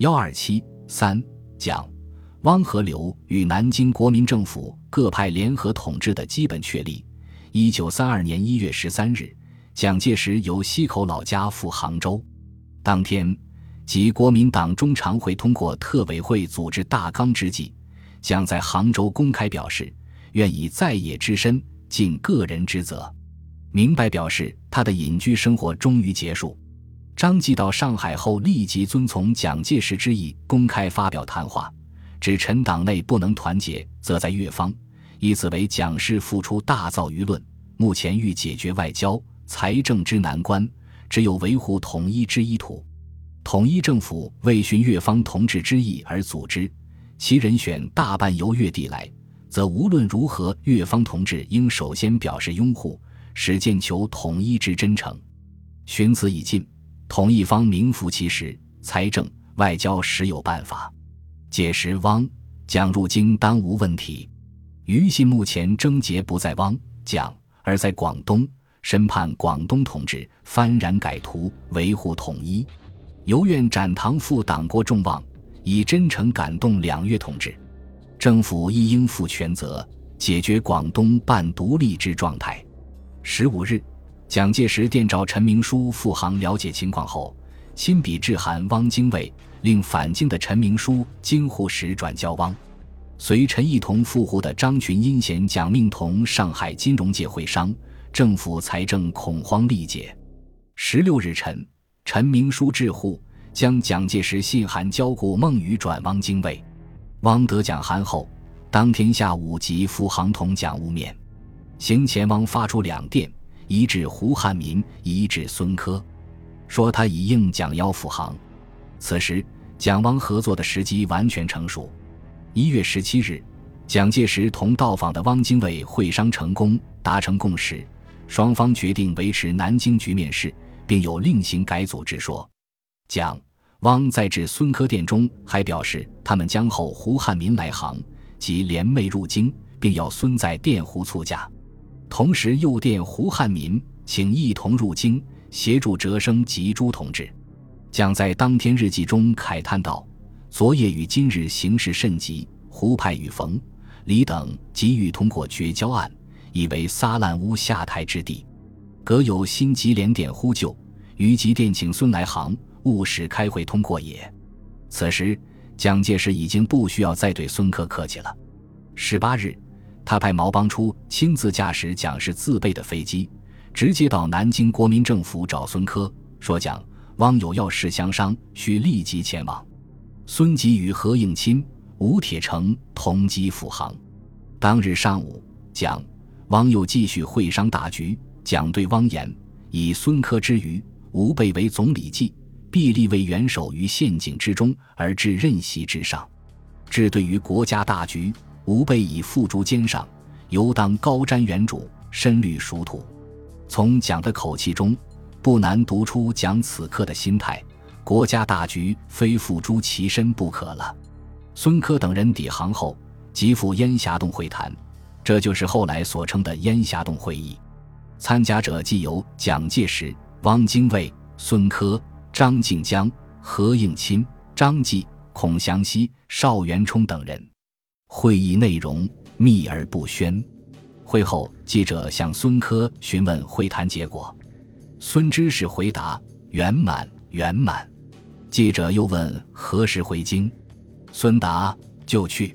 幺二七三讲汪和刘与南京国民政府各派联合统治的基本确立。一九三二年一月十三日，蒋介石由溪口老家赴杭州。当天，即国民党中常会通过特委会组织大纲之际，蒋在杭州公开表示，愿以在野之身尽个人之责，明白表示他的隐居生活终于结束。张继到上海后，立即遵从蒋介石之意，公开发表谈话，指陈党内不能团结，则在越方，以此为蒋氏付出大造舆论。目前欲解决外交、财政之难关，只有维护统一之意图。统一政府为寻越方同志之意而组织，其人选大半由越地来，则无论如何，越方同志应首先表示拥护，使见求统一之真诚。寻此已尽。同一方名副其实，财政外交实有办法。届时汪蒋入京当无问题。余信目前症结不在汪蒋，而在广东，深盼广东同志幡然改图，维护统一。犹愿展堂负党国众望，以真诚感动两粤同志。政府亦应负全责，解决广东半独立之状态。十五日。蒋介石电召陈明书赴杭了解情况后，亲笔致函汪精卫，令返京的陈明书京沪使转交汪。随陈毅同赴沪的张群阴险蒋命同上海金融界会商，政府财政恐慌力竭。十六日晨，陈明书致沪，将蒋介石信函交顾孟宇转汪精卫。汪得蒋函后，当天下午即赴杭同蒋晤面。行前，汪发出两电。一至胡汉民，一至孙科，说他已应蒋邀赴杭。此时蒋汪合作的时机完全成熟。一月十七日，蒋介石同到访的汪精卫会商成功，达成共识，双方决定维持南京局面势，并有另行改组之说。蒋汪在致孙科电中还表示，他们将候胡汉民来杭，即联袂入京，并要孙在电湖促驾。同时，又电胡汉民，请一同入京协助折生及诸同志。蒋在当天日记中慨叹道：“昨夜与今日形势甚急，胡派与冯、李等急欲通过绝交案，以为撒烂屋下台之地。隔有心急连点呼救，于即电请孙来杭，务使开会通过也。”此时，蒋介石已经不需要再对孙科客气了。十八日。他派毛邦初亲自驾驶蒋氏自备的飞机，直接到南京国民政府找孙科，说蒋汪有要事相商，需立即前往。孙吉与何应钦、吴铁城同机赴杭。当日上午，蒋汪又继续会商大局。蒋对汪言：以孙科之余，吾辈为总理计，必立为元首于陷阱之中，而置任席之上。至对于国家大局。吾辈以付诸肩上，犹当高瞻远瞩，深虑熟图。从蒋的口气中，不难读出蒋此刻的心态。国家大局非付诸其身不可了。孙科等人抵杭后，即赴烟霞洞会谈，这就是后来所称的烟霞洞会议。参加者既有蒋介石、汪精卫、孙科、张静江、何应钦、张继、孔祥熙、邵元冲等人。会议内容秘而不宣。会后，记者向孙科询问会谈结果，孙知识回答圆满圆满。记者又问何时回京，孙答就去。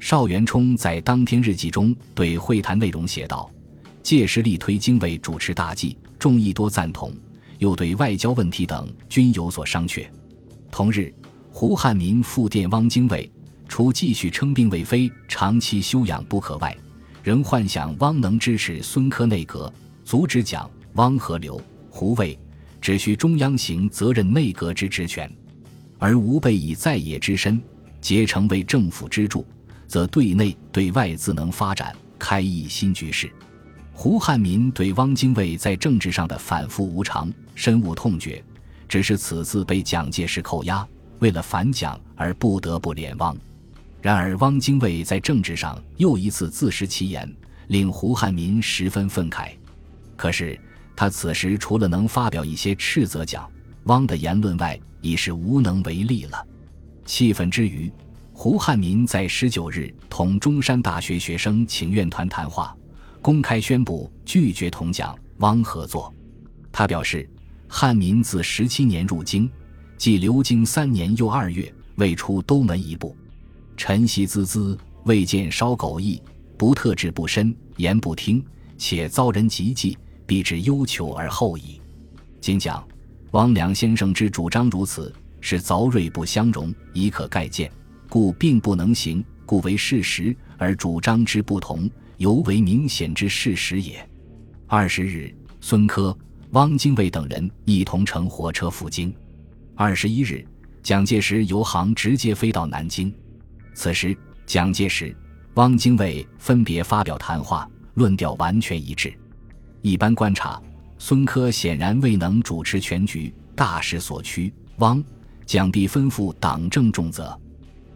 邵元冲在当天日记中对会谈内容写道：“届时力推经纬主持大计，众议多赞同，又对外交问题等均有所商榷。”同日，胡汉民复电汪精卫。除继续称病未飞、长期休养不可外，仍幻想汪能支持孙科内阁，阻止蒋汪和刘胡卫，只需中央行责任内阁之职权，而吾辈以在野之身，皆成为政府支柱，则对内对外自能发展，开益新局势。胡汉民对汪精卫在政治上的反复无常深恶痛绝，只是此次被蒋介石扣押，为了反蒋而不得不联汪。然而，汪精卫在政治上又一次自食其言，令胡汉民十分愤慨。可是，他此时除了能发表一些斥责蒋汪的言论外，已是无能为力了。气愤之余，胡汉民在十九日同中山大学学生请愿团谈话，公开宣布拒绝同蒋汪合作。他表示，汉民自十七年入京，即留京三年又二月，未出都门一步，晨曦孜孜，未见稍苟意，不特志不深，言不听，且遭人嫉忌，必至忧求而后已。今讲汪良先生之主张如此，是凿锐不相容，已可概见，故并不能行，故为事实，而主张之不同，尤为明显之事实也。二十日，孙科。汪精卫等人一同乘火车赴京。二十一日，蒋介石由杭直接飞到南京。此时，蒋介石、汪精卫分别发表谈话，论调完全一致。一般观察，孙科显然未能主持全局，大势所趋。汪、蒋必吩咐党政重责。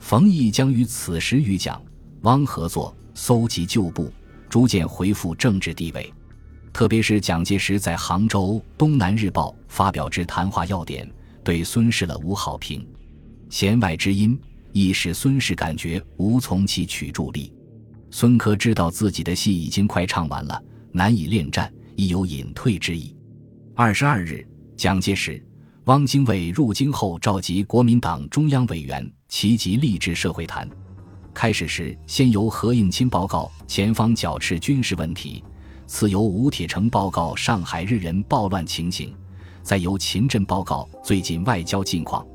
冯异将于此时与蒋、汪合作，搜集旧部，逐渐恢复政治地位。特别是蒋介石在杭州《东南日报》发表之谈话要点，对孙氏了无好评。弦外之音，亦使孙氏感觉无从其取助力。孙科知道自己的戏已经快唱完了，难以恋战，亦有隐退之意。二十二日，蒋介石、汪精卫入京后，召集国民党中央委员，齐集励志社会谈。开始时，先由何应钦报告前方剿斥军事问题。次由吴铁城报告上海日人暴乱情形，再由秦震报告最近外交近况。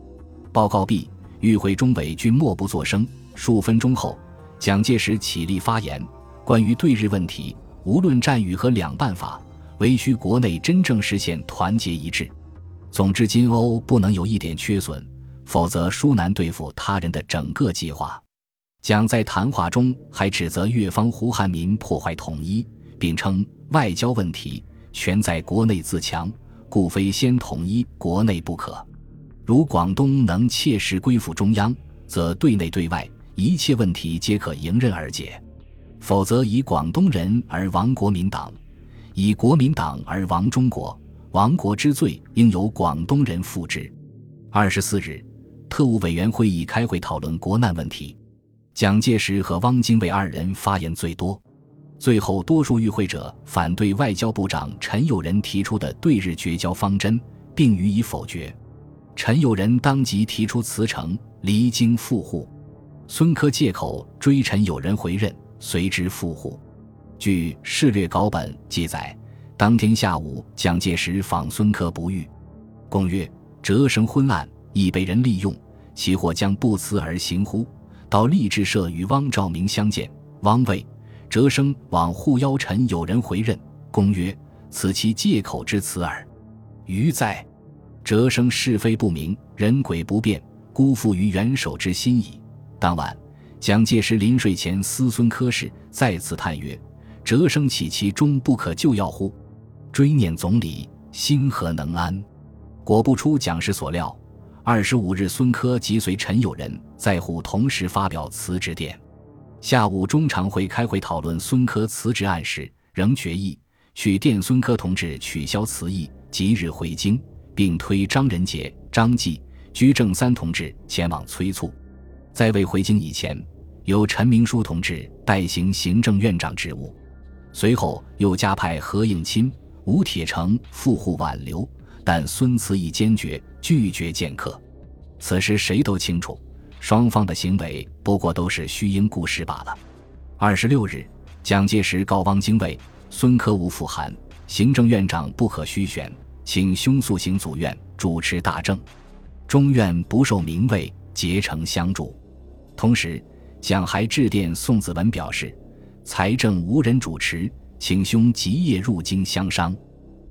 报告毕，与会中委均默不作声。数分钟后，蒋介石起立发言：“关于对日问题，无论战与和两办法，唯需国内真正实现团结一致。总之，金欧不能有一点缺损，否则殊难对付他人的整个计划。”蒋在谈话中还指责越方胡汉民破坏统一。并称外交问题全在国内自强，故非先统一国内不可。如广东能切实归附中央，则对内对外一切问题皆可迎刃而解；否则以广东人而亡国民党，以国民党而亡中国，亡国之罪应由广东人负之。二十四日，特务委员会议开会讨论国难问题，蒋介石和汪精卫二人发言最多。最后，多数与会者反对外交部长陈友仁提出的对日绝交方针，并予以否决。陈友仁当即提出辞呈，离京赴沪。孙科借口追陈友仁回任，随之赴沪。据《事略稿本》记载，当天下午，蒋介石访孙科不遇，公曰：“哲生昏暗，亦被人利用，其或将不辞而行乎？”到励志社与汪兆铭相见，汪谓。哲生往护邀陈友仁回任，公曰：“此其借口之辞耳。”余在，哲生是非不明，人鬼不辨，辜负于元首之心矣。当晚，蒋介石临睡前思孙科事，再次叹曰：“哲生岂其终不可救药乎？追念总理，心何能安？”果不出蒋氏所料，二十五日，孙科即随陈友仁在沪同时发表辞职电。下午中常会开会讨论孙科辞职案时，仍决议去电孙科同志取消辞意，即日回京，并推张仁杰、张继、居正三同志前往催促。在未回京以前，由陈明书同志代行行政院长职务。随后又加派何应钦、吴铁城赴沪挽留，但孙慈义坚决拒绝见客。此时谁都清楚。双方的行为不过都是虚应故事罢了。二十六日，蒋介石告汪精卫、孙科无复函，行政院长不可虚选，请兄速行祖院主持大政。中院不受名位，结成相助。同时，蒋还致电宋子文表示，财政无人主持，请兄即夜入京相商。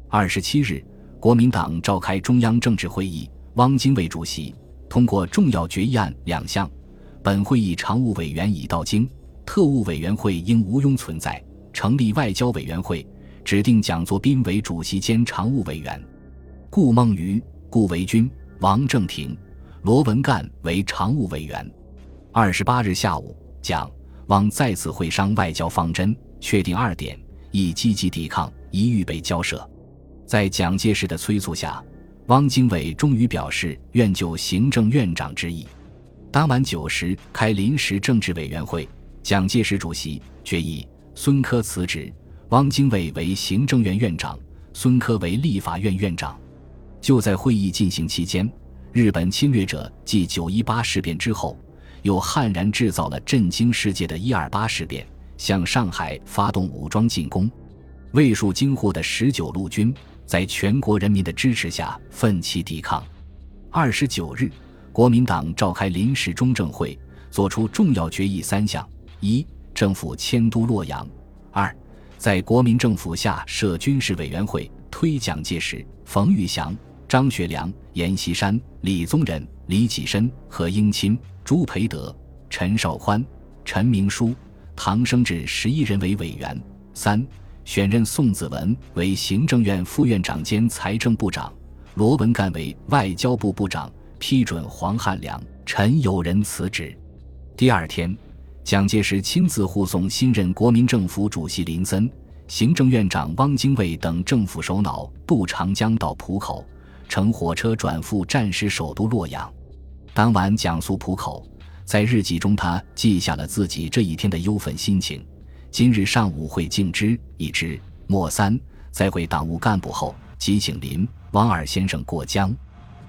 二十七日，国民党召开中央政治会议，汪精卫主席。通过重要决议案两项，本会议常务委员已到京，特务委员会应无庸存在，成立外交委员会，指定蒋作斌为主席兼常务委员，顾孟余、顾维钧、王正廷、罗文干为常务委员。二十八日下午，蒋、汪再次会商外交方针，确定二点：一、积极抵抗，一预备交涉。在蒋介石的催促下。汪精卫终于表示愿就行政院长之意。当晚九时开临时政治委员会，蒋介石主席，决议孙科辞职，汪精卫为行政院院长，孙科为立法院院长。就在会议进行期间，日本侵略者继九一八事变之后，又悍然制造了震惊世界的一二八事变，向上海发动武装进攻。卫戍京沪的十九路军在全国人民的支持下奋起抵抗。二十九日，国民党召开临时中正会，作出重要决议三项：一、政府迁都洛阳；二、在国民政府下设军事委员会，推蒋介石、冯玉祥、张学良、阎锡山、李宗仁、李济深、何应钦、朱培德、陈绍宽、陈明书、唐生智十一人为委员；三、选任宋子文为行政院副院长兼财政部长。罗文干为外交部部长，批准黄汉良、陈友仁辞职。第二天，蒋介石亲自护送新任国民政府主席林森、行政院长汪精卫等政府首脑渡长江到浦口，乘火车转赴战时首都洛阳。当晚讲述浦口，在日记中他记下了自己这一天的忧愤心情。今日上午会敬之，以之莫三在会党务干部后，即请林。汪二先生过江，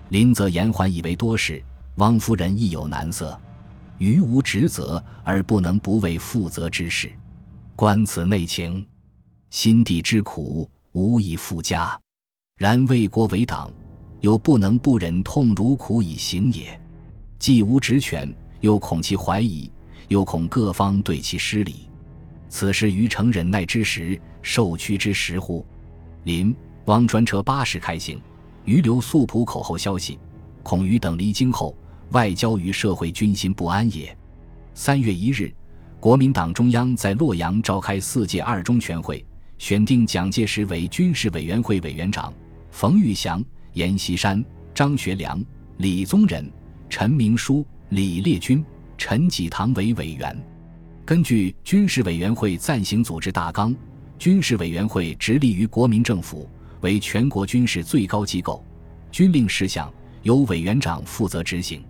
林则延缓以为多事。汪夫人亦有难色，余无职责而不能不为负责之事。观此内情，心地之苦，无以复加。然为国为党，又不能不忍痛如苦以行也。既无职权，又恐其怀疑，又恐各方对其失礼。此时于诚忍耐之时，受屈之时乎？林。汪专车八时开行，余留宿浦口后消息，恐余等离京后，外交与社会军心不安也。三月一日，国民党中央在洛阳召开四届二中全会，选定蒋介石为军事委员会委员长，冯玉祥、阎锡山、张学良、李宗仁、陈明书、李烈钧、陈济棠为委员。根据军事委员会暂行组织大纲，军事委员会直隶于国民政府。为全国军事最高机构，军令事项由委员长负责执行。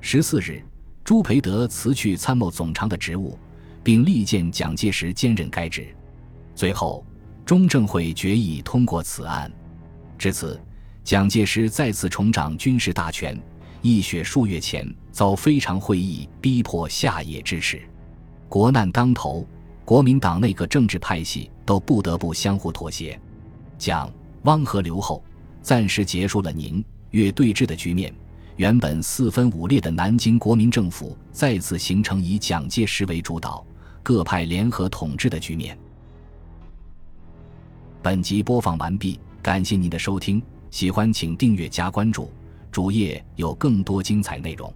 十四日，朱培德辞去参谋总长的职务，并力荐蒋介石兼任该职。最后，中正会决议通过此案。至此，蒋介石再次重掌军事大权。一雪数月前遭非常会议逼迫下野之耻，国难当头，国民党内各政治派系都不得不相互妥协。蒋。汪和刘后，暂时结束了宁粤对峙的局面。原本四分五裂的南京国民政府再次形成以蒋介石为主导、各派联合统治的局面。本集播放完毕，感谢您的收听，喜欢请订阅加关注，主页有更多精彩内容。